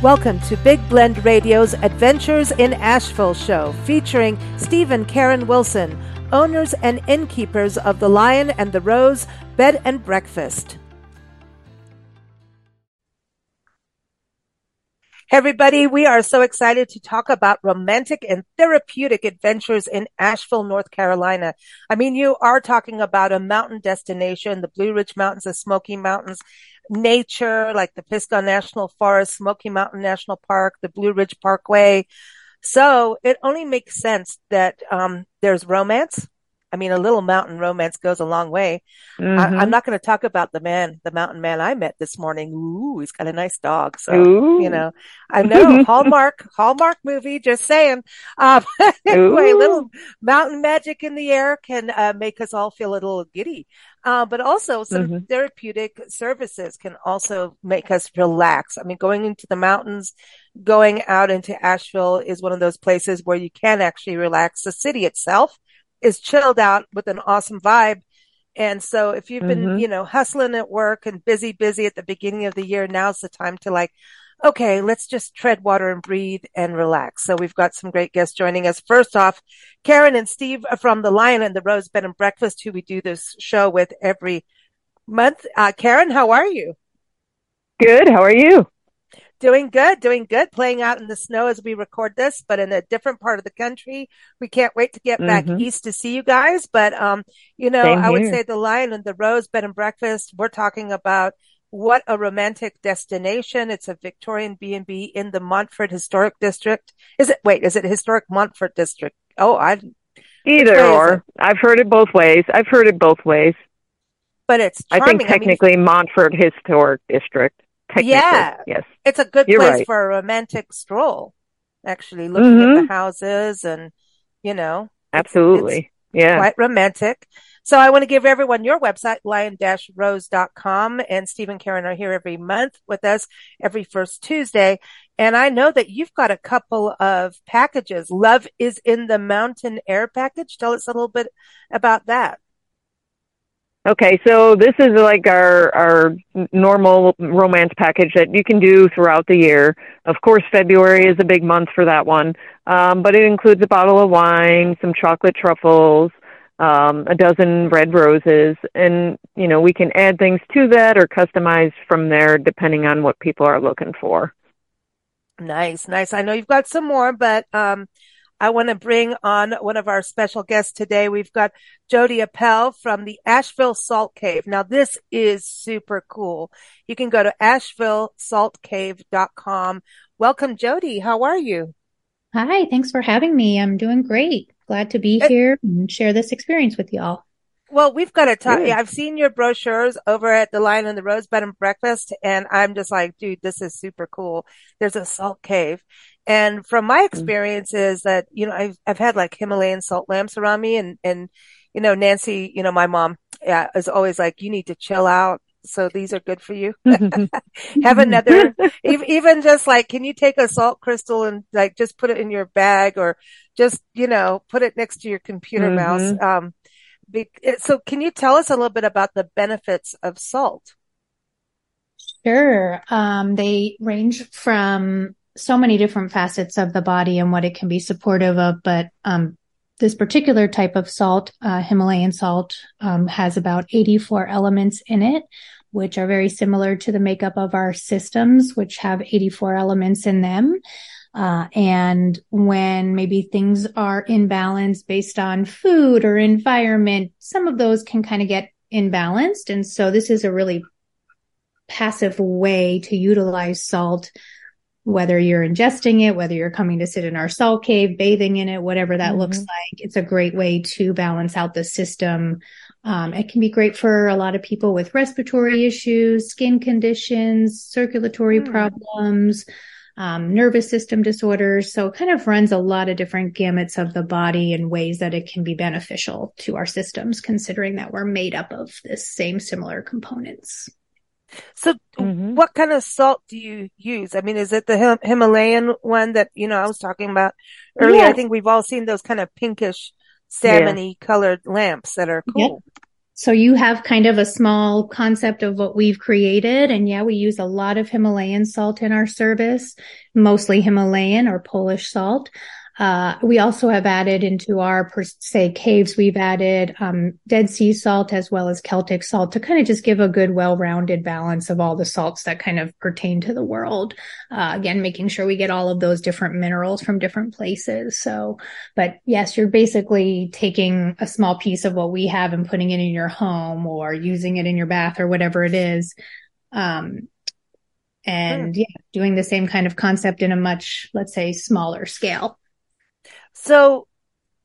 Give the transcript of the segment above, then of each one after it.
Welcome to Big Blend Radio's Adventures in Asheville show featuring Steve and Karen Wilson, owners and innkeepers of the Lion and the Rose Bed and Breakfast. Everybody, we are so excited to talk about romantic and therapeutic adventures in Asheville, North Carolina. I mean, you are talking about a mountain destination, the Blue Ridge Mountains, the Smoky Mountains, nature like the Pisgah National Forest, Smoky Mountain National Park, the Blue Ridge Parkway. So it only makes sense that um, there's romance I mean, a little mountain romance goes a long way. Mm-hmm. I, am not going to talk about the man, the mountain man I met this morning. Ooh, he's got a nice dog. So, Ooh. you know, I know Hallmark, Hallmark movie, just saying. Um, anyway, little mountain magic in the air can uh, make us all feel a little giddy. Uh, but also some mm-hmm. therapeutic services can also make us relax. I mean, going into the mountains, going out into Asheville is one of those places where you can actually relax. The city itself is chilled out with an awesome vibe. And so if you've been, mm-hmm. you know, hustling at work and busy, busy at the beginning of the year, now's the time to like, okay, let's just tread water and breathe and relax. So we've got some great guests joining us. First off, Karen and Steve from the Lion and the Rose Bed and Breakfast, who we do this show with every month. Uh, Karen, how are you? Good. How are you? Doing good, doing good. Playing out in the snow as we record this, but in a different part of the country. We can't wait to get mm-hmm. back east to see you guys. But, um, you know, I would say the Lion and the Rose Bed and Breakfast, we're talking about what a romantic destination. It's a Victorian B&B in the Montford Historic District. Is it, wait, is it Historic Montford District? Oh, I, either or. I've heard it both ways. I've heard it both ways. But it's charming. I think technically I mean, Montford Historic District. Yeah. Yes. It's a good You're place right. for a romantic stroll, actually, looking mm-hmm. at the houses and, you know. Absolutely. yeah. Quite romantic. So I want to give everyone your website, lion-rose.com. And Steve and Karen are here every month with us every first Tuesday. And I know that you've got a couple of packages. Love is in the mountain air package. Tell us a little bit about that. Okay, so this is like our our normal romance package that you can do throughout the year. Of course, February is a big month for that one, um, but it includes a bottle of wine, some chocolate truffles, um, a dozen red roses, and you know we can add things to that or customize from there depending on what people are looking for. Nice, nice. I know you've got some more, but um, I want to bring on one of our special guests today. We've got Jodie Appel from the Asheville Salt Cave. Now this is super cool. You can go to ashevillesaltcave.com. Welcome, Jodie. How are you? Hi. Thanks for having me. I'm doing great. Glad to be here and share this experience with y'all. Well, we've got to talk. Yeah, I've seen your brochures over at the Lion and the Rose Bed and Breakfast, and I'm just like, dude, this is super cool. There's a salt cave. And from my mm. experiences that, you know, I've, I've had like Himalayan salt lamps around me and, and, you know, Nancy, you know, my mom yeah, is always like, you need to chill out. So these are good for you. Have another, even just like, can you take a salt crystal and like just put it in your bag or just, you know, put it next to your computer mm-hmm. mouse? Um, be, so can you tell us a little bit about the benefits of salt? Sure. Um, they range from so many different facets of the body and what it can be supportive of, but um, this particular type of salt, uh, Himalayan salt, um, has about 84 elements in it, which are very similar to the makeup of our systems, which have 84 elements in them. Uh, and when maybe things are in balance based on food or environment, some of those can kind of get imbalanced. And so this is a really passive way to utilize salt whether you're ingesting it, whether you're coming to sit in our salt cave, bathing in it, whatever that mm-hmm. looks like, it's a great way to balance out the system. Um, it can be great for a lot of people with respiratory issues, skin conditions, circulatory mm. problems, um, nervous system disorders. So it kind of runs a lot of different gamuts of the body in ways that it can be beneficial to our systems, considering that we're made up of the same similar components. So mm-hmm. what kind of salt do you use? I mean, is it the Him- Himalayan one that, you know, I was talking about earlier? Yeah. I think we've all seen those kind of pinkish salmony yeah. colored lamps that are cool. So you have kind of a small concept of what we've created. And yeah, we use a lot of Himalayan salt in our service, mostly Himalayan or Polish salt. Uh, we also have added into our, per se, caves, we've added um, Dead Sea salt as well as Celtic salt to kind of just give a good, well-rounded balance of all the salts that kind of pertain to the world. Uh, again, making sure we get all of those different minerals from different places. So, but yes, you're basically taking a small piece of what we have and putting it in your home or using it in your bath or whatever it is. Um, and yeah, doing the same kind of concept in a much, let's say, smaller scale. So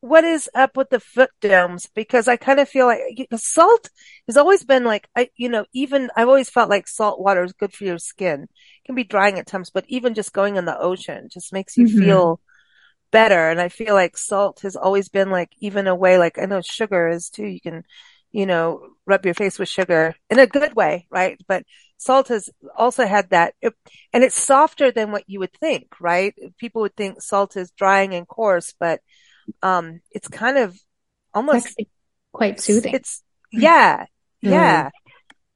what is up with the foot domes? Because I kind of feel like salt has always been like, I, you know, even I've always felt like salt water is good for your skin. It can be drying at times, but even just going in the ocean just makes you mm-hmm. feel better. And I feel like salt has always been like, even a way, like I know sugar is too. You can, you know, rub your face with sugar in a good way, right? But salt has also had that, and it's softer than what you would think, right? People would think salt is drying and coarse, but um, it's kind of almost quite soothing. It's yeah, mm. yeah.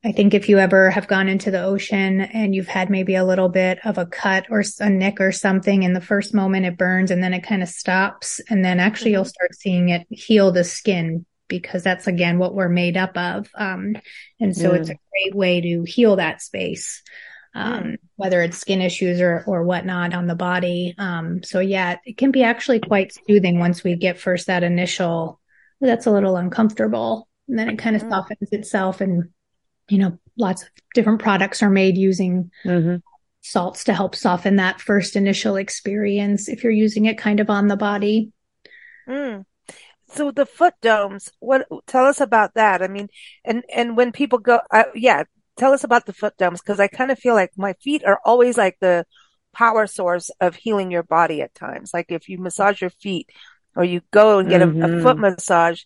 I think if you ever have gone into the ocean and you've had maybe a little bit of a cut or a nick or something, in the first moment it burns and then it kind of stops, and then actually mm-hmm. you'll start seeing it heal the skin because that's again what we're made up of. Um, and so mm. it's a great way to heal that space. Um, mm. whether it's skin issues or, or whatnot on the body. Um, so yeah, it can be actually quite soothing once we get first that initial, that's a little uncomfortable. And then it kind of mm. softens itself and, you know, lots of different products are made using mm-hmm. salts to help soften that first initial experience if you're using it kind of on the body. So the foot domes what tell us about that i mean and and when people go uh, yeah tell us about the foot domes because i kind of feel like my feet are always like the power source of healing your body at times like if you massage your feet or you go and get mm-hmm. a, a, foot mm-hmm. massage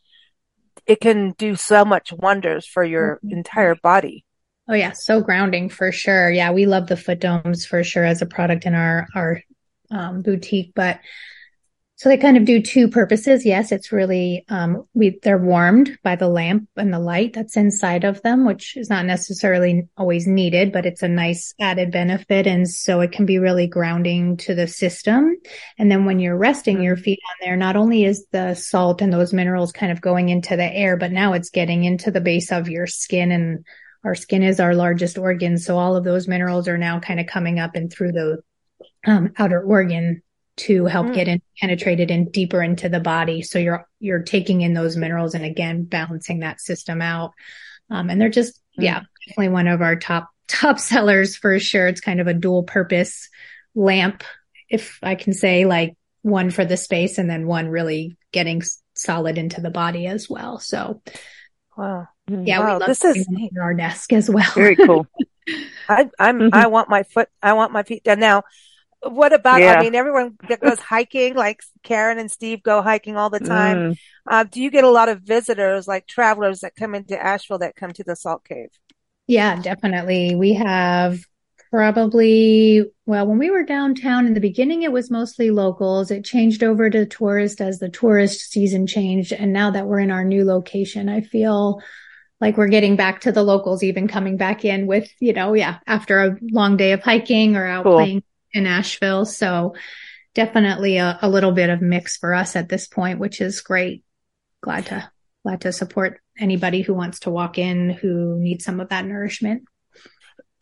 it can do so much wonders for your mm-hmm. entire body oh yeah so grounding for sure yeah we love the foot domes for sure as a product in our our um, boutique but so they kind of do two purposes. Yes, it's really um, we they're warmed by the lamp and the light that's inside of them, which is not necessarily always needed, but it's a nice added benefit, and so it can be really grounding to the system. And then when you're resting your mm-hmm. feet on there, not only is the salt and those minerals kind of going into the air, but now it's getting into the base of your skin and our skin is our largest organ. So all of those minerals are now kind of coming up and through the um, outer organ to help mm. get in penetrated in deeper into the body. So you're, you're taking in those minerals and again, balancing that system out. Um, and they're just, mm. yeah, definitely one of our top, top sellers for sure. It's kind of a dual purpose lamp, if I can say like one for the space and then one really getting solid into the body as well. So, wow. Yeah, wow, we love this is in our desk as well. Very cool. I, I'm, mm-hmm. I want my foot, I want my feet done now. What about, yeah. I mean, everyone that goes hiking, like Karen and Steve go hiking all the time. Mm. Uh, do you get a lot of visitors, like travelers that come into Asheville that come to the Salt Cave? Yeah, definitely. We have probably, well, when we were downtown in the beginning, it was mostly locals. It changed over to tourist as the tourist season changed. And now that we're in our new location, I feel like we're getting back to the locals even coming back in with, you know, yeah, after a long day of hiking or out cool. playing in Asheville. So definitely a, a little bit of mix for us at this point, which is great. Glad to, glad to support anybody who wants to walk in who needs some of that nourishment.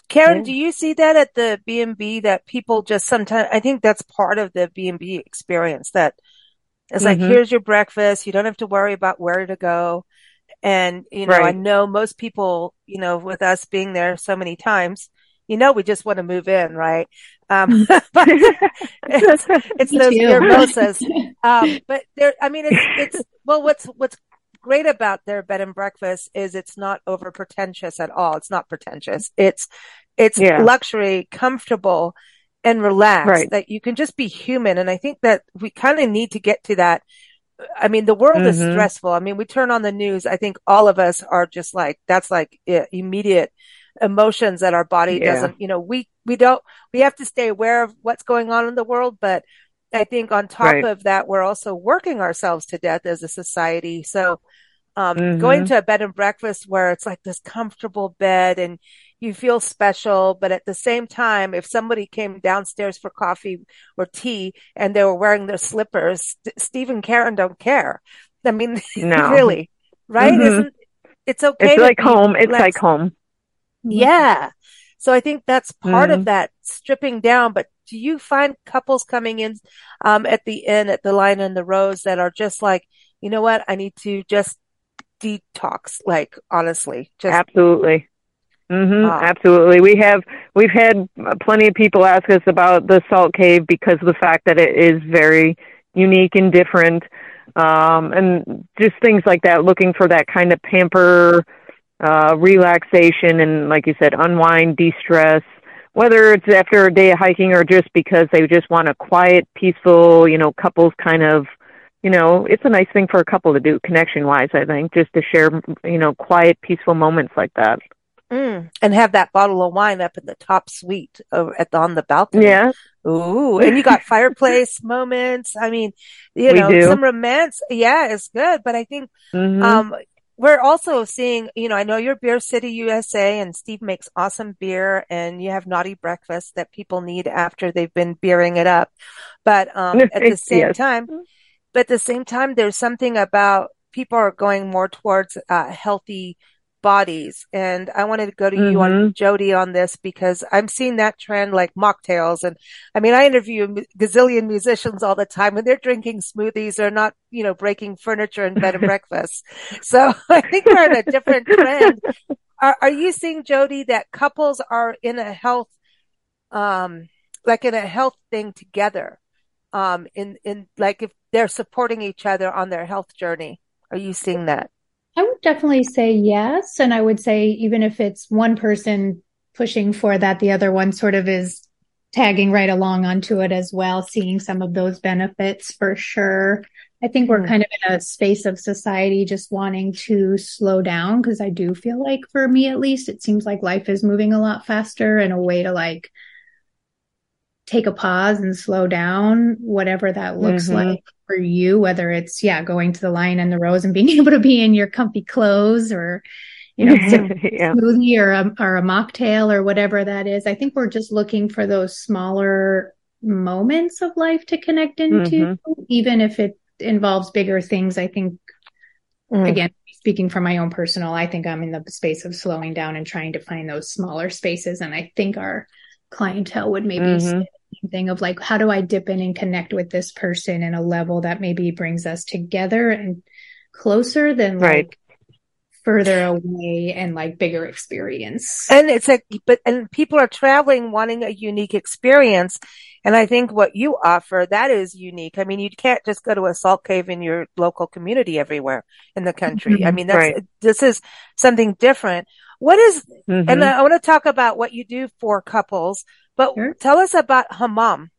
Karen, do you see that at the B&B that people just sometimes, I think that's part of the B&B experience that it's mm-hmm. like, here's your breakfast. You don't have to worry about where to go. And, you know, right. I know most people, you know, with us being there so many times, you know, we just want to move in, right? Um, but it's, it's those mimosas. Um, but there, I mean, it's, it's, well, what's, what's great about their bed and breakfast is it's not over pretentious at all. It's not pretentious. It's, it's yeah. luxury, comfortable and relaxed right. that you can just be human. And I think that we kind of need to get to that. I mean, the world mm-hmm. is stressful. I mean, we turn on the news. I think all of us are just like, that's like immediate emotions that our body yeah. doesn't, you know, we, we don't, we have to stay aware of what's going on in the world. But I think on top right. of that, we're also working ourselves to death as a society. So, Um, mm-hmm. going to a bed and breakfast where it's like this comfortable bed and you feel special. But at the same time, if somebody came downstairs for coffee or tea and they were wearing their slippers, Steve and Karen don't care. I mean, no. really, right? Mm-hmm. Isn't it's okay? It's like home. It's like home. Yeah. So I think that's part mm-hmm. of that stripping down. But do you find couples coming in um, at the end, at the Lion and the rose that are just like, you know what? I need to just detox. Like honestly, just absolutely. Mm-hmm, wow. Absolutely. We have, we've had plenty of people ask us about the salt cave because of the fact that it is very unique and different. Um, and just things like that, looking for that kind of pamper, uh, relaxation and like you said, unwind, de-stress, whether it's after a day of hiking or just because they just want a quiet, peaceful, you know, couples kind of, you know, it's a nice thing for a couple to do connection wise, I think, just to share, you know, quiet, peaceful moments like that. Mm, and have that bottle of wine up in the top suite at the, on the balcony. Yeah. Ooh, and you got fireplace moments. I mean, you we know, do. some romance. Yeah, it's good. But I think, mm-hmm. um, we're also seeing, you know, I know you're Beer City USA and Steve makes awesome beer and you have naughty breakfast that people need after they've been beering it up. But, um, at the same yes. time, but at the same time, there's something about people are going more towards, uh, healthy bodies. And I wanted to go to mm-hmm. you on mm-hmm. Jodie on this because I'm seeing that trend like mocktails. And I mean, I interview gazillion musicians all the time and they're drinking smoothies. They're not, you know, breaking furniture in bed and breakfast. So I think we're in a different trend. Are, are you seeing Jodie that couples are in a health, um, like in a health thing together? Um, in, in like if they're supporting each other on their health journey. Are you seeing that? I would definitely say yes. And I would say even if it's one person pushing for that, the other one sort of is tagging right along onto it as well, seeing some of those benefits for sure. I think we're mm. kind of in a space of society just wanting to slow down because I do feel like for me at least, it seems like life is moving a lot faster and a way to like take a pause and slow down, whatever that looks mm-hmm. like for you, whether it's, yeah, going to the lion and the rose and being able to be in your comfy clothes or, you know, yeah. smoothie or a, or a mocktail or whatever that is. I think we're just looking for those smaller moments of life to connect into, mm-hmm. even if it involves bigger things. I think, mm. again, speaking from my own personal, I think I'm in the space of slowing down and trying to find those smaller spaces. And I think our clientele would maybe mm-hmm thing of like, how do I dip in and connect with this person in a level that maybe brings us together and closer than right. like further away and like bigger experience. And it's like, but, and people are traveling wanting a unique experience. And I think what you offer, that is unique. I mean, you can't just go to a salt cave in your local community everywhere in the country. Mm-hmm. I mean, that's, right. this is something different. What is, mm-hmm. and I want to talk about what you do for couples, but sure. tell us about hammam.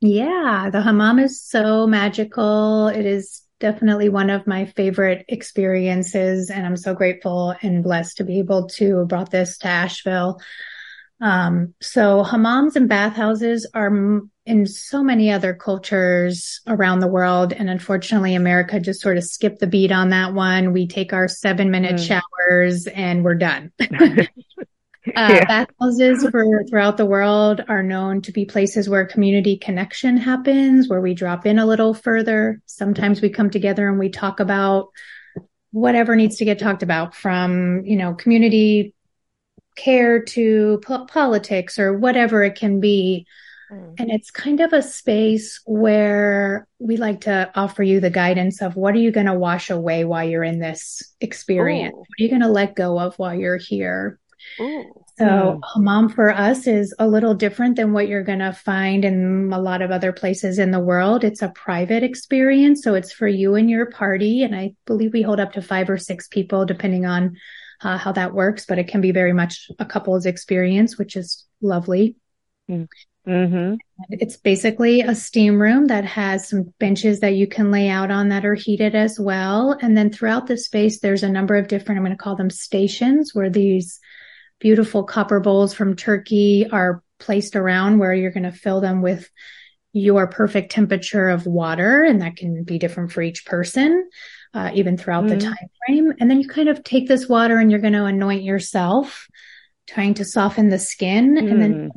Yeah, the hammam is so magical. It is definitely one of my favorite experiences, and I'm so grateful and blessed to be able to brought this to Asheville. Um, so hammams and bathhouses are in so many other cultures around the world. And unfortunately, America just sort of skipped the beat on that one. We take our seven minute mm. showers and we're done. Uh, yeah. Bathhouses for throughout the world are known to be places where community connection happens, where we drop in a little further. Sometimes we come together and we talk about whatever needs to get talked about from, you know, community care to po- politics or whatever it can be. Mm. And it's kind of a space where we like to offer you the guidance of what are you going to wash away while you're in this experience? Ooh. What are you going to let go of while you're here? Ooh. So mm. hammam for us is a little different than what you're going to find in a lot of other places in the world. It's a private experience. So it's for you and your party. And I believe we hold up to five or six people depending on uh, how that works, but it can be very much a couple's experience, which is lovely. Mm. Mm-hmm. It's basically a steam room that has some benches that you can lay out on that are heated as well. And then throughout the space, there's a number of different, I'm going to call them stations where these beautiful copper bowls from Turkey are placed around where you're going to fill them with your perfect temperature of water. And that can be different for each person. uh, even throughout mm. the mm-hmm. time frame. And then you kind of take this water and you're going to anoint yourself, trying to soften the skin. Mm. And then mm.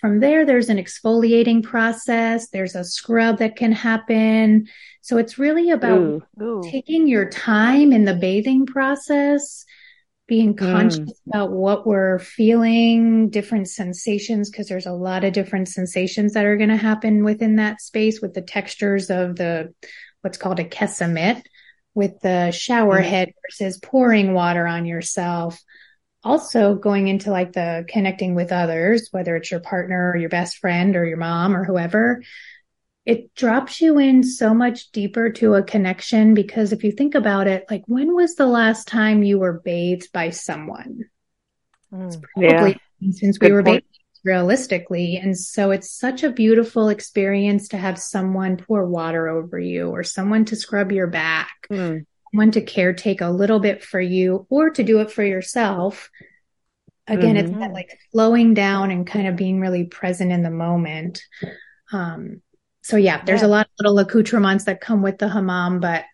from there, there's an exfoliating process. There's a scrub that can happen. So it's really about Ooh. Ooh. taking your time in the bathing process being mm. conscious mm. about what we're feeling, different sensations, because there's a lot of different sensations that are going to happen within that space with the textures of the what's called a kessa mitt, with the shower mm. head versus pouring water on yourself. Also going into like the connecting with others, whether it's your partner or your best friend or your mom or whoever, it drops you in so much deeper to a connection because if you think about it, like when was the last time you were bathed by someone? Mm, it's probably yeah. since Good we were point. bathed realistically. And so it's such a beautiful experience to have someone pour water over you or someone to scrub your back, mm. someone to caretake a little bit for you or to do it for yourself. Again, mm-hmm. it's that like slowing down and kind of being really present in the moment. Um, so yeah, there's yeah. a lot of little accoutrements that come with the hammam, but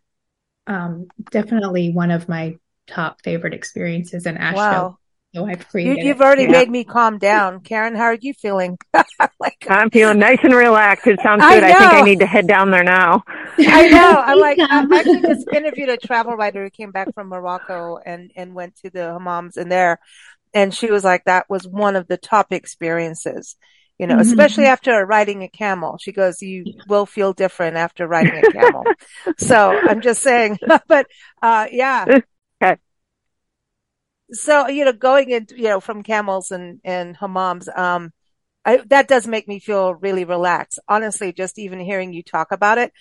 um, definitely one of my top favorite experiences in Asheville. Wow. So I've you, have already yeah. made me calm down. Karen, how are you feeling? like, I'm feeling nice and relaxed. It sounds good. I, I, think I need to head down there now. I know. I'm like, I actually just interviewed a travel writer who came back from Morocco and, and went to the hammams in there. And she was like, that was one of the top experiences you know, mm-hmm. especially after riding a camel. She goes, you will feel different after riding a camel. so I'm just saying, but, uh, yeah. Okay. So, you know, going into, you know, from camels and, and hammams, um, I, that does make me feel really relaxed. Honestly, just even hearing you talk about it.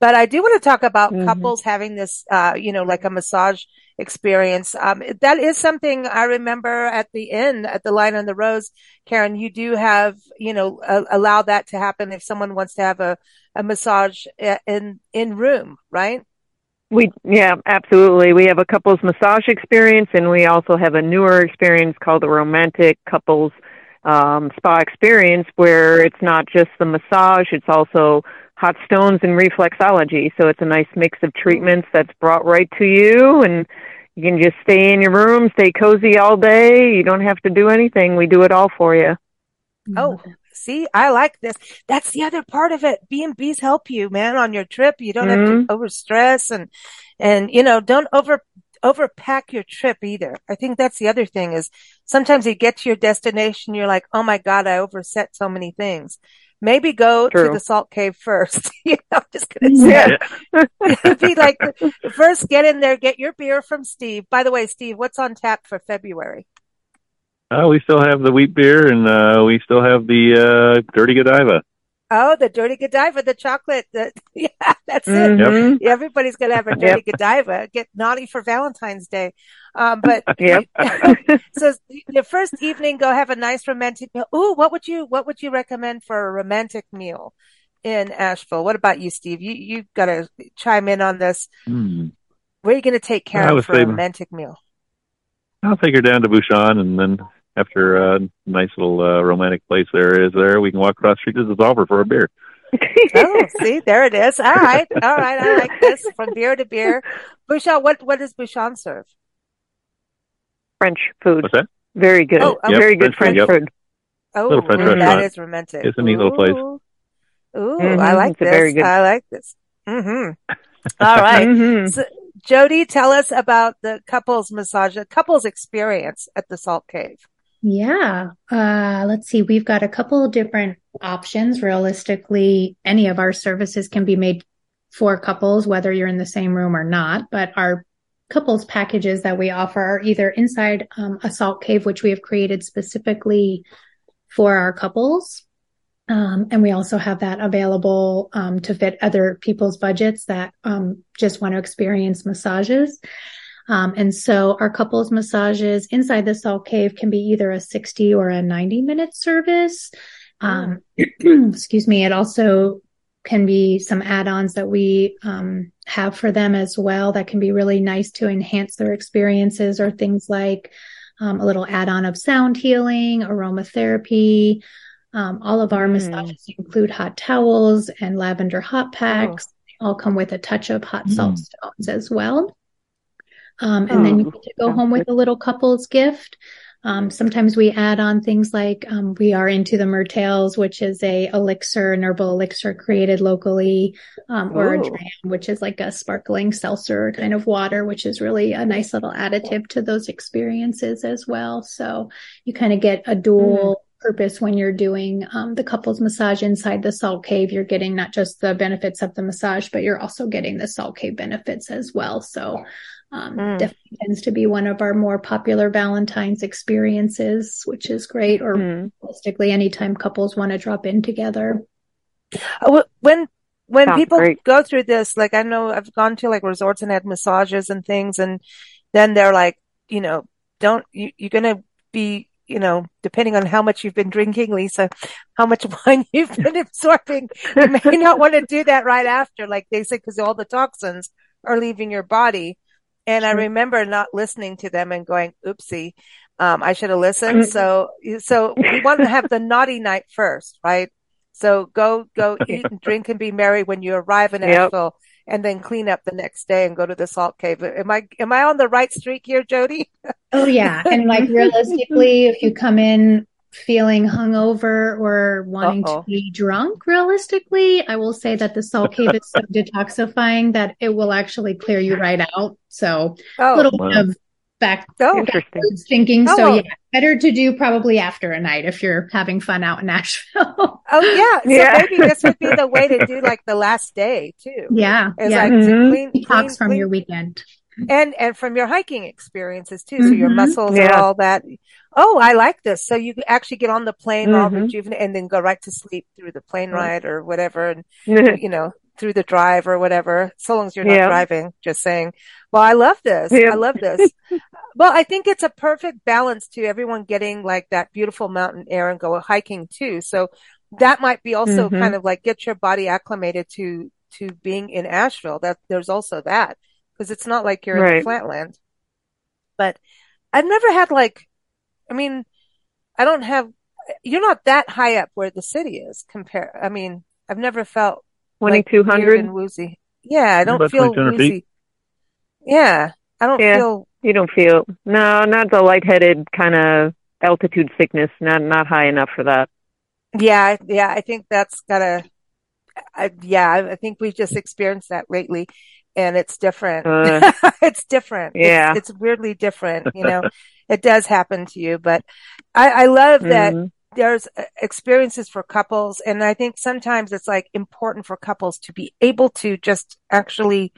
But I do want to talk about mm-hmm. couples having this, uh, you know, like a massage experience. Um, that is something I remember at the inn at the Lion on the Rose. Karen, you do have, you know, uh, allow that to happen if someone wants to have a, a massage uh, in, in room, right? We, yeah, absolutely. We have a couples massage experience and we also have a newer experience called the romantic couples um, spa experience where it's not just the massage, it's also hot stones and reflexology. So it's a nice mix of treatments that's brought right to you and you can just stay in your room, stay cozy all day. You don't have to do anything. We do it all for you. Oh, see, I like this. That's the other part of it. B and B's help you, man, on your trip. You don't mm-hmm. have to mm-hmm. overstress and, and, you know, don't over, overpack your trip either. I think that's the other thing is sometimes you get to your destination, you're like, oh my God, I overset so many things. Maybe go True. to the salt cave first. you know, I'm just gonna say yeah. be like first get in there, get your beer from Steve. By the way, Steve, what's on tap for February? Uh, we still have the wheat beer and uh, we still have the uh, dirty Godiva. Oh, the dirty Godiva, the chocolate. The, yeah, that's mm-hmm. it. Everybody's going to have a dirty yep. Godiva. Get naughty for Valentine's Day. Um, but yep. so the first evening, go have a nice romantic meal. Ooh, what would you, what would you recommend for a romantic meal in Asheville? What about you, Steve? You, you got to chime in on this. Mm. Where are you going to take Karen for a romantic meal? I'll take her down to Bouchon and then after a nice little uh, romantic place there is there, we can walk across the street to the Zolver for a beer. oh, see, there it is. All right, all right. I like this from beer to beer. Bouchon, what what does Bouchon serve? French food. What's that? Very good. Oh, yep, very good French, French food. Yep. Oh, French that is romantic. It's a neat little place. Ooh, mm-hmm. I like it's this. Very good. I like this. Mm-hmm. All right. mm-hmm. so, Jodie, tell us about the couples massage, the couples experience at the Salt Cave. Yeah. Uh, let's see. We've got a couple different options. Realistically, any of our services can be made for couples, whether you're in the same room or not. But our couples packages that we offer are either inside um, a salt cave, which we have created specifically for our couples. Um, and we also have that available um, to fit other people's budgets that um, just want to experience massages. Um, and so our couples massages inside the salt cave can be either a 60 or a 90 minute service. Um, excuse me. It also can be some add-ons that we um, have for them as well that can be really nice to enhance their experiences or things like um, a little add-on of sound healing, aromatherapy. Um, all of our mm. massages include hot towels and lavender hot packs. Oh all come with a touch of hot salt mm. stones as well. Um, and oh, then you oh, get to go home with a little couple's gift. Um, sometimes we add on things like um, we are into the Mertales, which is a elixir, an herbal elixir created locally, um, or a dram, which is like a sparkling seltzer kind of water, which is really a nice little additive to those experiences as well. So you kind of get a dual. Mm. Purpose when you're doing um, the couples massage inside the salt cave, you're getting not just the benefits of the massage, but you're also getting the salt cave benefits as well. So um, mm. Definitely tends to be one of our more popular Valentine's experiences, which is great. Or mm. realistically, anytime couples want to drop in together. Uh, when when Sounds people great. go through this, like I know I've gone to like resorts and had massages and things, and then they're like, you know, don't you, you're gonna be you know, depending on how much you've been drinking, Lisa, how much wine you've been absorbing, you may not want to do that right after, like they say, because all the toxins are leaving your body. And I remember not listening to them and going, oopsie, um, I should have listened. So, so we want to have the naughty night first, right? So go, go eat and drink and be merry when you arrive in Asheville yep. and then clean up the next day and go to the salt cave. Am I, am I on the right streak here, Jodie? oh yeah. And like realistically, if you come in feeling hungover or wanting Uh-oh. to be drunk realistically i will say that the salt cave is so detoxifying that it will actually clear you right out so oh, a little wow. bit of back oh, thinking oh, so yeah better to do probably after a night if you're having fun out in Asheville oh yeah so yeah. maybe this would be the way to do like the last day too yeah it's yeah. like mm-hmm. clean, detox from clean. your weekend and and from your hiking experiences too. Mm-hmm. So your mm-hmm. muscles yeah. all that. Oh, I like this. So you can actually get on the plane mm-hmm. all rejuvenate and then go right to sleep through the plane ride or whatever, and you know through the drive or whatever. So long as you're not yeah. driving, just saying. Well, I love this. Yeah. I love this. well, I think it's a perfect balance to everyone getting like that beautiful mountain air and go hiking too. So that might be also mm-hmm. kind of like get your body acclimated to to being in Asheville. That there's also that because it's not like you're right. in the flatland. But I've never had like, I mean, I don't have, you're not that high up where the city is compare. I mean, I've never felt 2200 like woozy. Yeah, I don't feel woozy. Feet. Yeah, I don't yeah, feel. You don't feel, no, not the lightheaded kind of altitude sickness, not, not high enough for that. Yeah, yeah, I think that's gotta, I, yeah, I think we've just experienced that lately and it's different. Uh, it's different. Yeah. It's, it's, weirdly different. You know, it does happen to you, but I, I love that mm-hmm. there's uh, experiences for couples. And I think sometimes it's like important for couples to be able to just actually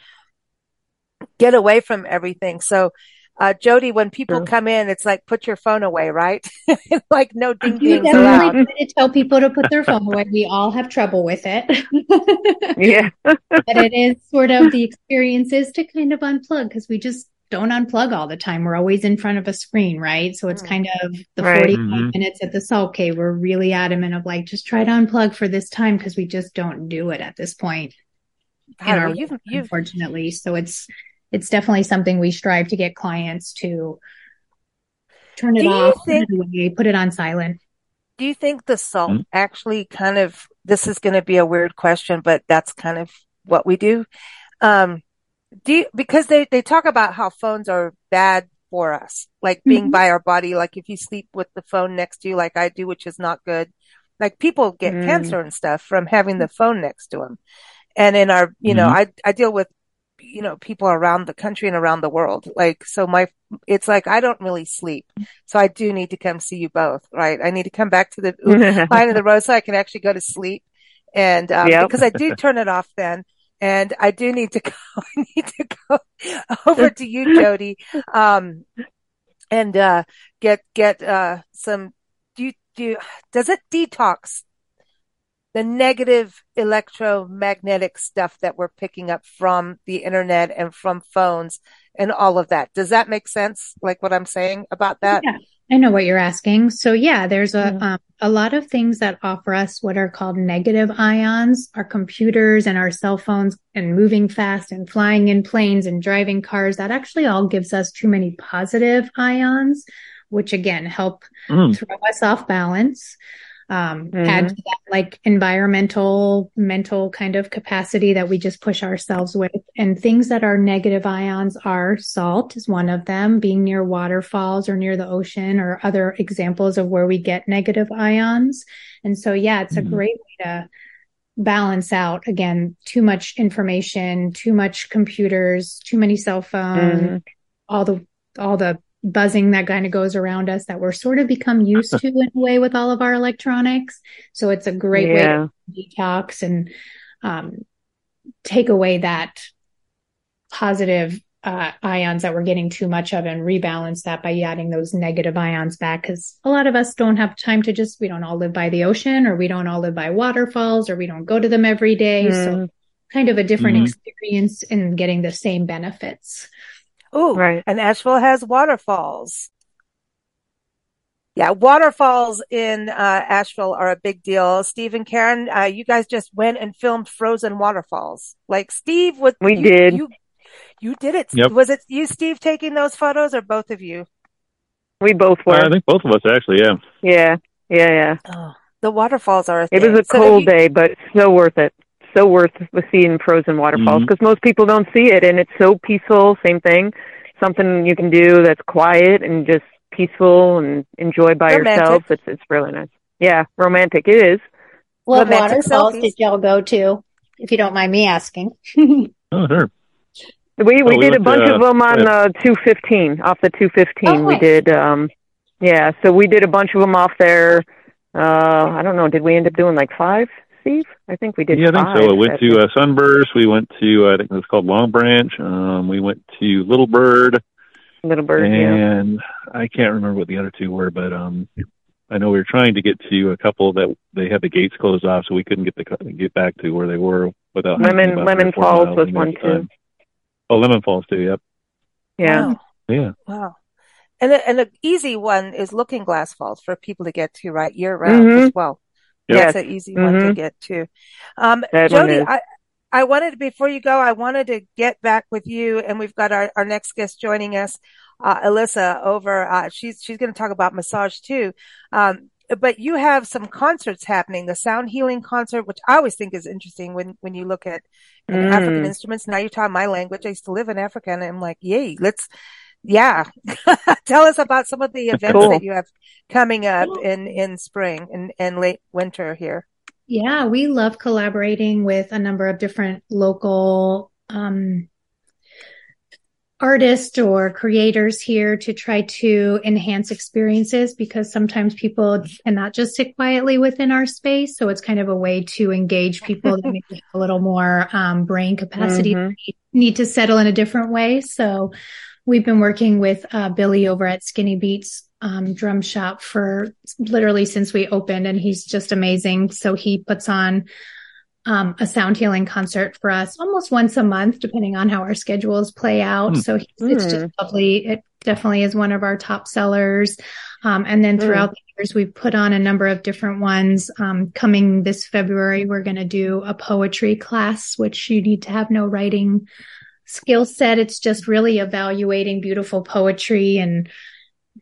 get away from everything. So uh, Jodie, when people sure. come in, it's like put your phone away, right? like no ding ding. You definitely try to tell people to put their phone away. We all have trouble with it. yeah, but it is sort of the experience is to kind of unplug because we just don't unplug all the time. We're always in front of a screen, right? So it's mm. kind of the right. 45 mm-hmm. minutes at the salt cave. We're really adamant of like, just try to unplug for this time because we just don't do it at this point. God, our, you've, you've, unfortunately. So it's, it's definitely something we strive to get clients to turn it off, think, put, it away, put it on silent. Do you think the salt mm-hmm. actually kind of, this is going to be a weird question, but that's kind of what we do. Um, do you, because they, they talk about how phones are bad for us, like being mm-hmm. by our body. Like if you sleep with the phone next to you, like I do, which is not good. Like people get mm. cancer and stuff from having the phone next to them. And in our, you mm-hmm. know, I, I deal with you know, people around the country and around the world. Like, so my, it's like, I don't really sleep. So I do need to come see you both, right? I need to come back to the line of the road so I can actually go to sleep. And, um, yep. because I do turn it off then. And I do need to go, I need to go over to you, Jodie. Um, and, uh, get, get, uh, some, do you, do you, does it detox the negative electromagnetic stuff that we're picking up from the internet and from phones and all of that. Does that make sense? Like what I'm saying about that? Yeah. I know what you're asking. So yeah, there's a mm-hmm. um, a lot of things that offer us what are called negative ions. Our computers and our cell phones, and moving fast, and flying in planes, and driving cars. That actually all gives us too many positive ions, which again help mm. throw us off balance. Um, mm-hmm. add to that like environmental, mental kind of capacity that we just push ourselves with. And things that are negative ions are salt is one of them, being near waterfalls or near the ocean or other examples of where we get negative ions. And so, yeah, it's mm-hmm. a great way to balance out again, too much information, too much computers, too many cell phones, mm-hmm. all the, all the buzzing that kind of goes around us that we're sort of become used to in a way with all of our electronics. So it's a great yeah. way to detox and um, take away that positive uh, ions that we're getting too much of and rebalance that by adding those negative ions back. Cause a lot of us don't have time to just, we don't all live by the ocean or we don't all live by waterfalls or we don't go to them every day. Mm. So kind of a different mm-hmm. experience in getting the same benefits. Oh, right. And Asheville has waterfalls. Yeah, waterfalls in uh, Asheville are a big deal. Steve and Karen, uh, you guys just went and filmed frozen waterfalls. Like Steve, what we you, did. You, you did it. Yep. Was it you, Steve, taking those photos, or both of you? We both were. Uh, I think both of us actually. Yeah. Yeah. Yeah. Yeah. Oh, the waterfalls are. it was a so cold you... day, but so worth it. So worth seeing frozen waterfalls because mm-hmm. most people don't see it, and it's so peaceful. Same thing. Something you can do that's quiet and just peaceful and enjoy by romantic. yourself. It's it's really nice. Yeah, romantic. It is. What waterfalls did y'all go to? If you don't mind me asking. oh, sure. We we, oh, did a bunch uh, of them on the uh, 215 off the 215. Oh, we did um yeah, so we did a bunch of them off there. Uh I don't know, did we end up doing like 5, Steve? I think we did Yeah, I think so. We went to uh, Sunburst, we went to uh, I think it was called Long Branch. Um we went to Little Bird. Little Bird, and yeah. I can't remember what the other two were, but um I know we were trying to get to a couple that they had the gates closed off, so we couldn't get the get back to where they were without. Lemon Lemon Falls was one too. Oh, Lemon Falls too. Yep. Yeah. Wow. Yeah. Wow. And a, and an easy one is Looking Glass Falls for people to get to right year round mm-hmm. as well. Yes. That's an easy mm-hmm. one to mm-hmm. get to. Um, Jodie, I, I wanted before you go, I wanted to get back with you, and we've got our, our next guest joining us, uh, Alyssa over. Uh, she's she's going to talk about massage too. Um, but you have some concerts happening, the sound healing concert, which I always think is interesting when, when you look at mm. African instruments. Now you're talking my language. I used to live in Africa and I'm like, yay, let's, yeah. Tell us about some of the events cool. that you have coming up in, in spring and, and late winter here. Yeah, we love collaborating with a number of different local um, artists or creators here to try to enhance experiences because sometimes people cannot just sit quietly within our space. So it's kind of a way to engage people that maybe have a little more um, brain capacity, mm-hmm. need to settle in a different way. So we've been working with uh, Billy over at Skinny Beats um, drum shop for literally since we opened and he's just amazing. So he puts on um, a sound healing concert for us almost once a month, depending on how our schedules play out. Mm. So it's just hmm. lovely. It definitely is one of our top sellers. Um, and then throughout mm. the years, we've put on a number of different ones. Um, coming this February, we're going to do a poetry class, which you need to have no writing skill set. It's just really evaluating beautiful poetry and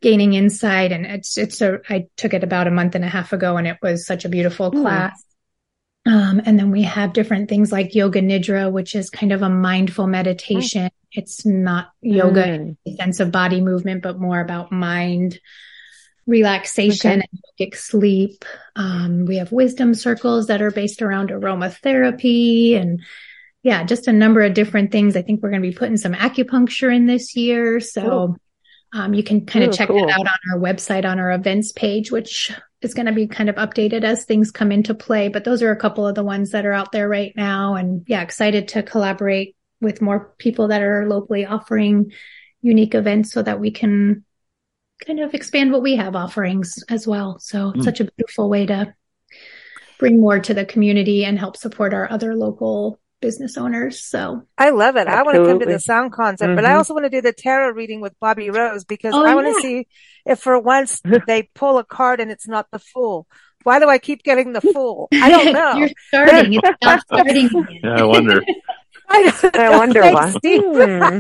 gaining insight. And it's, it's a, I took it about a month and a half ago and it was such a beautiful mm. class. Um, and then we have different things like yoga nidra, which is kind of a mindful meditation. Mm. It's not yoga mm. in the sense of body movement, but more about mind relaxation okay. and yogic sleep. Um, we have wisdom circles that are based around aromatherapy and yeah, just a number of different things. I think we're going to be putting some acupuncture in this year. So, um, you can kind of check cool. that out on our website on our events page, which is going to be kind of updated as things come into play. But those are a couple of the ones that are out there right now. And yeah, excited to collaborate with more people that are locally offering unique events so that we can kind of expand what we have offerings as well. So mm. such a beautiful way to bring more to the community and help support our other local business owners. So I love it. Absolutely. I want to come to the sound concert, mm-hmm. but I mm-hmm. also want to do the tarot reading with Bobby Rose because oh, I want yeah. to see if for once they pull a card and it's not the fool. Why do I keep getting the fool? I don't know. You're starting. It's not starting. yeah, I wonder. I, I wonder why. Hmm.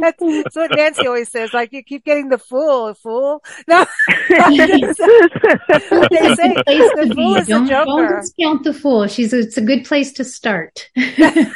that's, that's, what Nancy always says. Like you keep getting the fool, fool. No, they say the fool is don't, joker. Don't discount the fool. She's it's a good place to start. hey,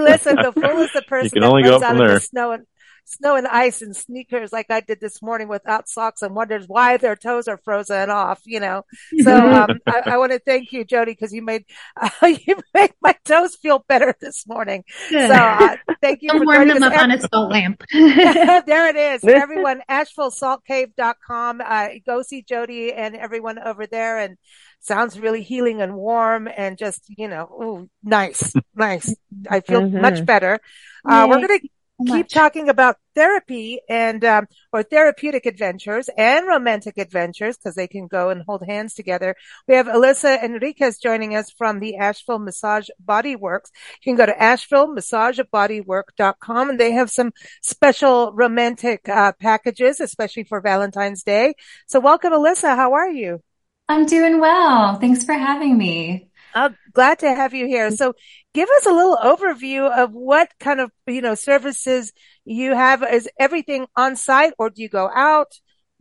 listen, the fool is the person you can only go up from there. The snow and snow and ice and sneakers like I did this morning without socks and wonders why their toes are frozen off, you know. So um, I, I want to thank you, Jodie, because you made uh, you made my toes feel better this morning. Good. So uh, thank you. Don't warm them up on a salt lamp. there it is. Everyone, AshevilleSaltCave.com. Uh, go see Jodie and everyone over there and sounds really healing and warm and just, you know, ooh, nice, nice. I feel mm-hmm. much better. Uh, we're going keep talking about therapy and um, or therapeutic adventures and romantic adventures because they can go and hold hands together. We have Alyssa Enriquez joining us from the Asheville Massage Body Works. You can go to AshevilleMassageBodyWork.com and they have some special romantic uh, packages, especially for Valentine's Day. So welcome, Alyssa. How are you? I'm doing well. Thanks for having me. I'm glad to have you here. So give us a little overview of what kind of, you know, services you have. Is everything on site or do you go out?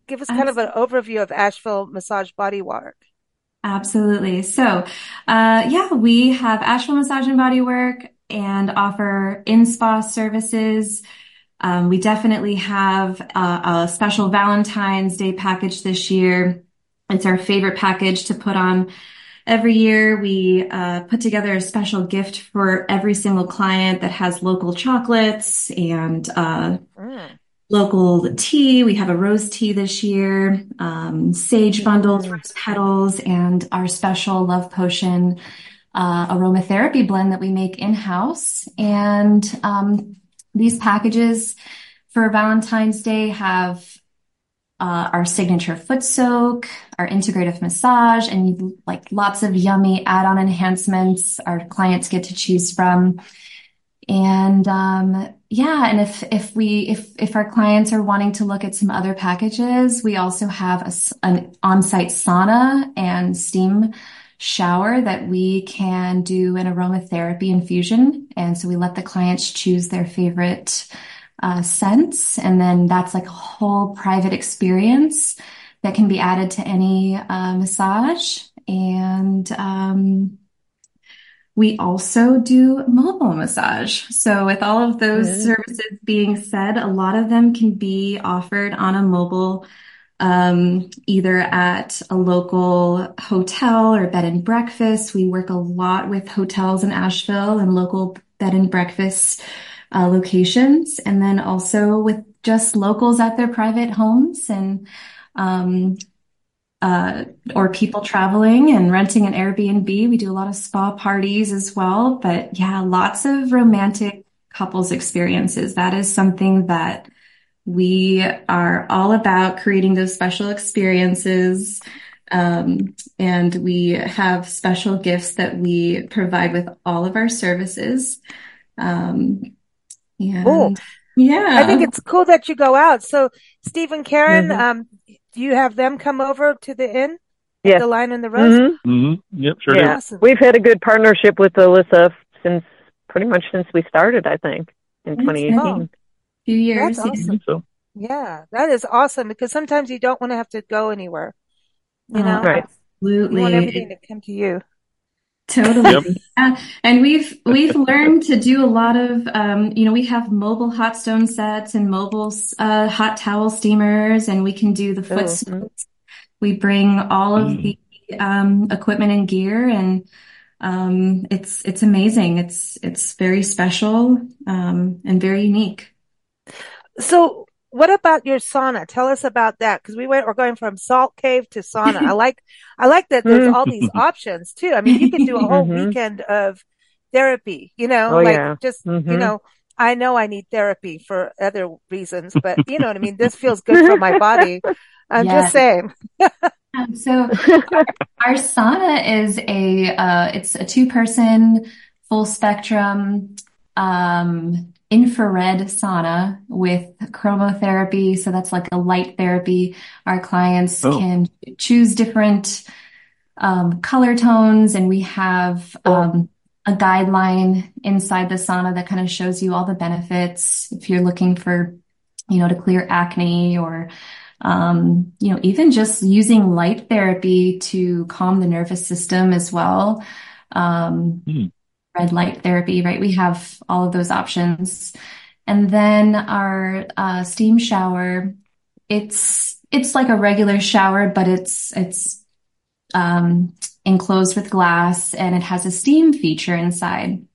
Give us kind of an overview of Asheville Massage Body Work. Absolutely. So, uh, yeah, we have Asheville Massage and Body Work and offer in-spa services. Um, we definitely have a, a special Valentine's Day package this year. It's our favorite package to put on Every year we uh, put together a special gift for every single client that has local chocolates and uh, mm. local tea. We have a rose tea this year, um, sage bundles, mm. rose petals, and our special love potion uh, aromatherapy blend that we make in house. And um, these packages for Valentine's Day have uh, our signature foot soak, our integrative massage, and like lots of yummy add-on enhancements our clients get to choose from. And um, yeah, and if if we if if our clients are wanting to look at some other packages, we also have a, an on-site sauna and steam shower that we can do an aromatherapy infusion. And so we let the clients choose their favorite uh, scents. And then that's like a whole private experience that can be added to any uh, massage. And um, we also do mobile massage. So with all of those mm-hmm. services being said, a lot of them can be offered on a mobile um, either at a local hotel or bed and breakfast. We work a lot with hotels in Asheville and local bed and breakfasts uh, locations, and then also with just locals at their private homes and um, uh, or people traveling and renting an Airbnb. We do a lot of spa parties as well, but yeah, lots of romantic couples experiences. That is something that we are all about creating those special experiences. Um, and we have special gifts that we provide with all of our services. Um, and cool. yeah, I think it's cool that you go out. So Stephen, Karen, mm-hmm. um, do you have them come over to the inn? Yeah. The Lion and the rose? Mm-hmm. Mm-hmm. Yep, sure yeah. Awesome. We've had a good partnership with Alyssa since pretty much since we started, I think, in 2018. Oh. few years. That's awesome. So. Yeah, that is awesome because sometimes you don't want to have to go anywhere. You know, right. absolutely. You want everything to come to you. Totally. Yep. Yeah. And we've we've learned to do a lot of um, you know, we have mobile hot stone sets and mobile uh, hot towel steamers and we can do the foot oh. We bring all of mm. the um, equipment and gear and um, it's it's amazing. It's it's very special um, and very unique. So what about your sauna? Tell us about that because we went. We're going from salt cave to sauna. I like. I like that there's all these options too. I mean, you can do a whole mm-hmm. weekend of therapy. You know, oh, like yeah. just mm-hmm. you know. I know I need therapy for other reasons, but you know what I mean. This feels good for my body. I'm yes. just saying. um, so our, our, sauna is a uh, it's a two person full spectrum um, infrared sauna with chromotherapy. So that's like a light therapy. Our clients oh. can choose different um, color tones and we have um, a guideline inside the sauna that kind of shows you all the benefits if you're looking for, you know, to clear acne or, um, you know, even just using light therapy to calm the nervous system as well. Um, mm. Red light therapy, right? We have all of those options. And then our uh, steam shower, it's it's like a regular shower, but it's it's um, enclosed with glass and it has a steam feature inside.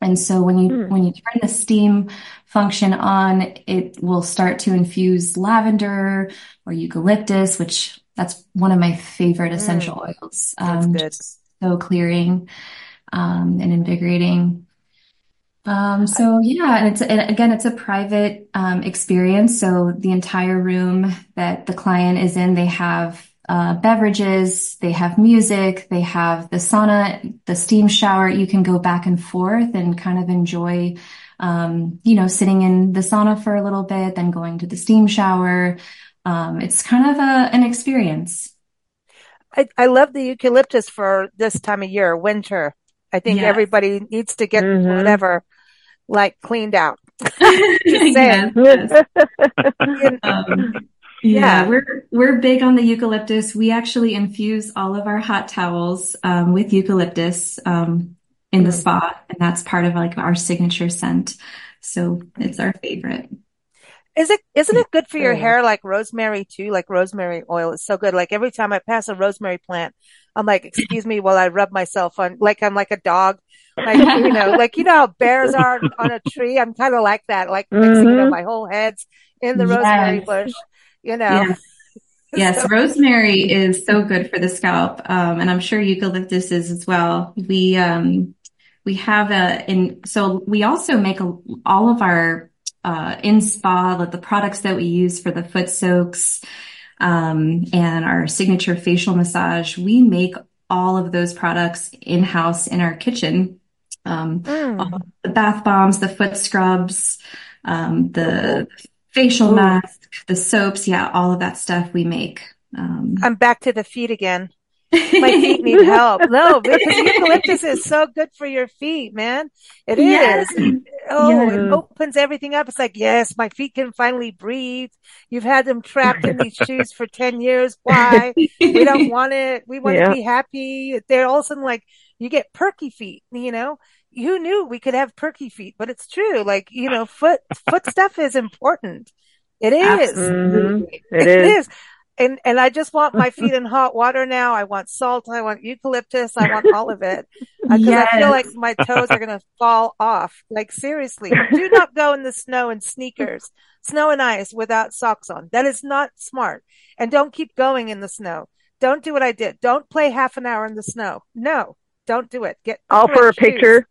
And so when you mm. when you turn the steam function on, it will start to infuse lavender or eucalyptus, which that's one of my favorite essential mm. oils. Um, that's good. So clearing um, and invigorating. Um, so yeah, and it's and again, it's a private um, experience. So the entire room that the client is in, they have uh, beverages, they have music, they have the sauna, the steam shower. You can go back and forth and kind of enjoy, um, you know, sitting in the sauna for a little bit, then going to the steam shower. Um, it's kind of a, an experience. I, I love the eucalyptus for this time of year, winter. I think yes. everybody needs to get mm-hmm. whatever like cleaned out. yes, yes. um, yeah, yeah, we're we're big on the eucalyptus. We actually infuse all of our hot towels um, with eucalyptus um, in the mm. spa, and that's part of like our signature scent. So it's our favorite. Is it isn't it good for your hair like rosemary too? Like rosemary oil is so good. Like every time I pass a rosemary plant, I'm like, excuse me while I rub myself on like I'm like a dog like, you know, like, you know how bears are on a tree? I'm kind of like that, like mm-hmm. mixing, you know, my whole head's in the yes. rosemary bush, you know. Yes, yes. so. rosemary is so good for the scalp. Um, and I'm sure eucalyptus is as well. We, um, we have a, in, so we also make a, all of our, uh, in spa, like the products that we use for the foot soaks, um, and our signature facial massage, we make all of those products in house in our kitchen um, mm. the bath bombs, the foot scrubs, um, the facial Ooh. mask, the soaps. Yeah, all of that stuff we make. Um, I'm back to the feet again. My feet need help. No, because eucalyptus is so good for your feet, man. It yes. is. Oh, yes. it opens everything up. It's like, yes, my feet can finally breathe. You've had them trapped in these shoes for 10 years. Why? We don't want it. We want yeah. to be happy. They're all of a sudden like, you get perky feet, you know? who knew we could have perky feet? But it's true. Like, you know, foot, foot stuff is important. It is. Mm-hmm. It, it is. is. And, and I just want my feet in hot water now. I want salt. I want eucalyptus. I want all of it. Uh, because yes. I feel like my toes are going to fall off. Like seriously, do not go in the snow in sneakers, snow and ice without socks on. That is not smart. And don't keep going in the snow. Don't do what I did. Don't play half an hour in the snow. No, don't do it. Get all for a shoes. picture.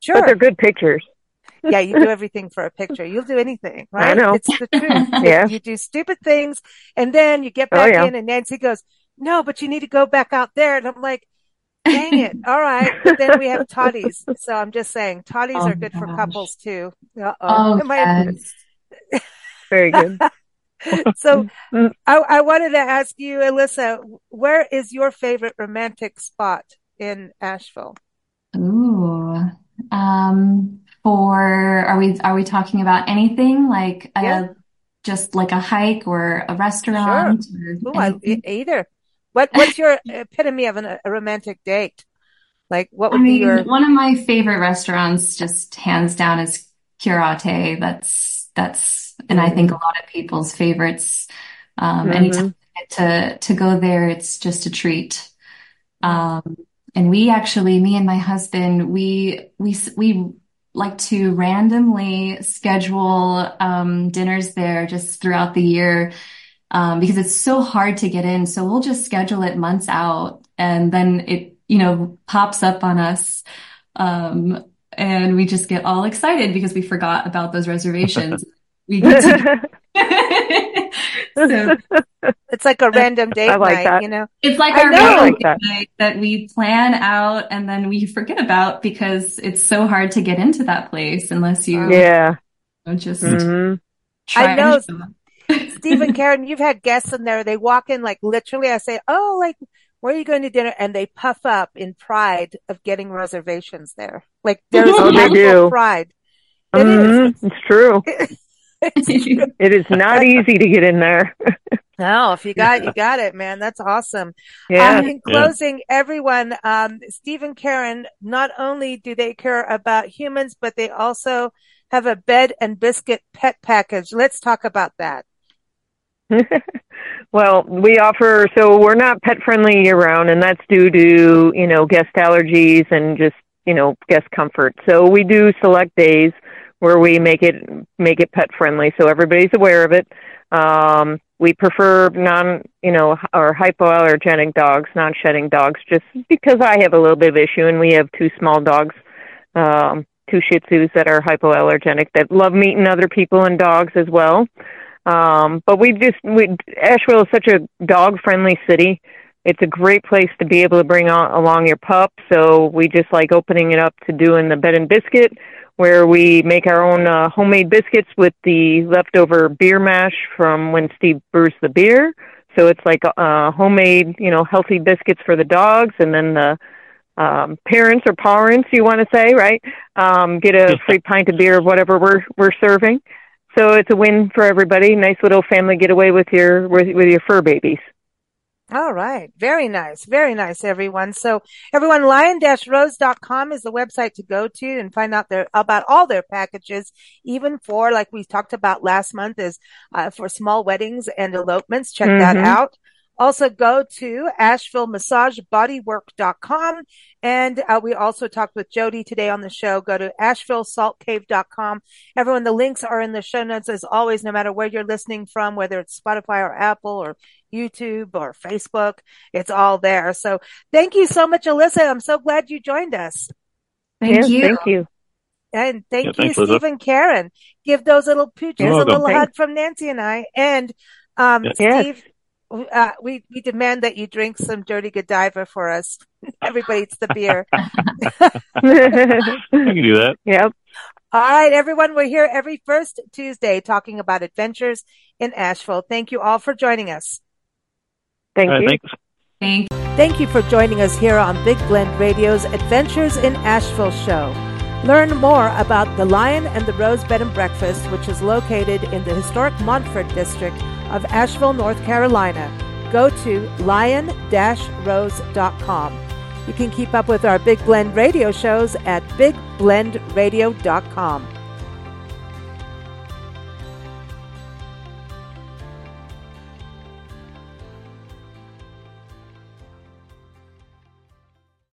Sure. But they're good pictures. Yeah, you do everything for a picture. You'll do anything, right? I know. It's the truth. yeah. You do stupid things and then you get oh, back oh, yeah. in and Nancy goes, no, but you need to go back out there. And I'm like, dang it. All right. But then we have toddies. So I'm just saying toddies oh, are good gosh. for couples too. Uh-oh. Oh, yes. Very good. so mm. I, I wanted to ask you, Alyssa, where is your favorite romantic spot in Asheville? Ooh, um, for are we are we talking about anything like yeah. a, just like a hike or a restaurant? Sure. Ooh, I, either. What what's your epitome of an, a romantic date? Like what would I mean, be your one of my favorite restaurants? Just hands down is Curate. That's that's and mm-hmm. I think a lot of people's favorites. Um, mm-hmm. Anytime to to go there, it's just a treat. Um, and we actually, me and my husband, we, we, we like to randomly schedule, um, dinners there just throughout the year. Um, because it's so hard to get in. So we'll just schedule it months out and then it, you know, pops up on us. Um, and we just get all excited because we forgot about those reservations. we get to, so it's like a random date like night, that. you know? It's like a random like night that we plan out and then we forget about because it's so hard to get into that place unless you yeah just mm-hmm. I know Stephen Karen, you've had guests in there. They walk in like literally. I say, "Oh, like where are you going to dinner? And they puff up in pride of getting reservations there. Like there's Oh, they actual do. pride. It Mhm, is. It's true. It's true. It is not easy to get in there. No, if you got, you got it, man. That's awesome. Yeah. Um, in closing, everyone, um, Steve and Karen, not only do they care about humans, but they also have a bed and biscuit pet package. Let's talk about that. well, we offer so we're not pet friendly year round, and that's due to you know guest allergies and just you know guest comfort. So we do select days where we make it make it pet friendly, so everybody's aware of it. Um, we prefer non you know or hypoallergenic dogs, non shedding dogs, just because I have a little bit of issue, and we have two small dogs. Um, two Shih Tzus that are hypoallergenic that love meeting other people and dogs as well. Um, but we just we Asheville is such a dog friendly city. It's a great place to be able to bring on, along your pup. So we just like opening it up to doing the bed and biscuit, where we make our own uh, homemade biscuits with the leftover beer mash from when Steve brews the beer. So it's like uh, homemade, you know, healthy biscuits for the dogs, and then the um, parents or parents, you want to say, right? Um, get a free pint of beer of whatever we're we're serving. So it's a win for everybody. Nice little family getaway with your with, with your fur babies. All right. Very nice. Very nice, everyone. So everyone, lion-rose.com is the website to go to and find out their, about all their packages, even for, like we talked about last month is, uh, for small weddings and elopements. Check that Mhm. out. Also go to AshevilleMassageBodyWork.com. And uh, we also talked with Jodie today on the show. Go to AshevilleSaltCave.com. Everyone, the links are in the show notes as always, no matter where you're listening from, whether it's Spotify or Apple or YouTube or Facebook. It's all there. So thank you so much, Alyssa. I'm so glad you joined us. Thank yes, you. Thank you. And thank Yeah, you, thanks, Liza. Steve and Karen. Give those little pooches a welcome. little hug from Nancy and I. And um, Yeah. Yes. Steve, uh, we we demand that you drink some dirty Godiva for us. Everybody eats the beer. I can do that. yep. All right, everyone. We're here every first Tuesday talking about adventures in Asheville. Thank you all for joining us. Thank All right, you. thanks. Thank Thank you for joining us here on Big Blend Radio's Adventures in Asheville show. Learn more about the Lion and the Rose Bed and Breakfast, which is located in the historic Montford district of Asheville, North Carolina. Go to lion-rose.com. You can keep up with our Big Blend radio shows at bigblendradio.com.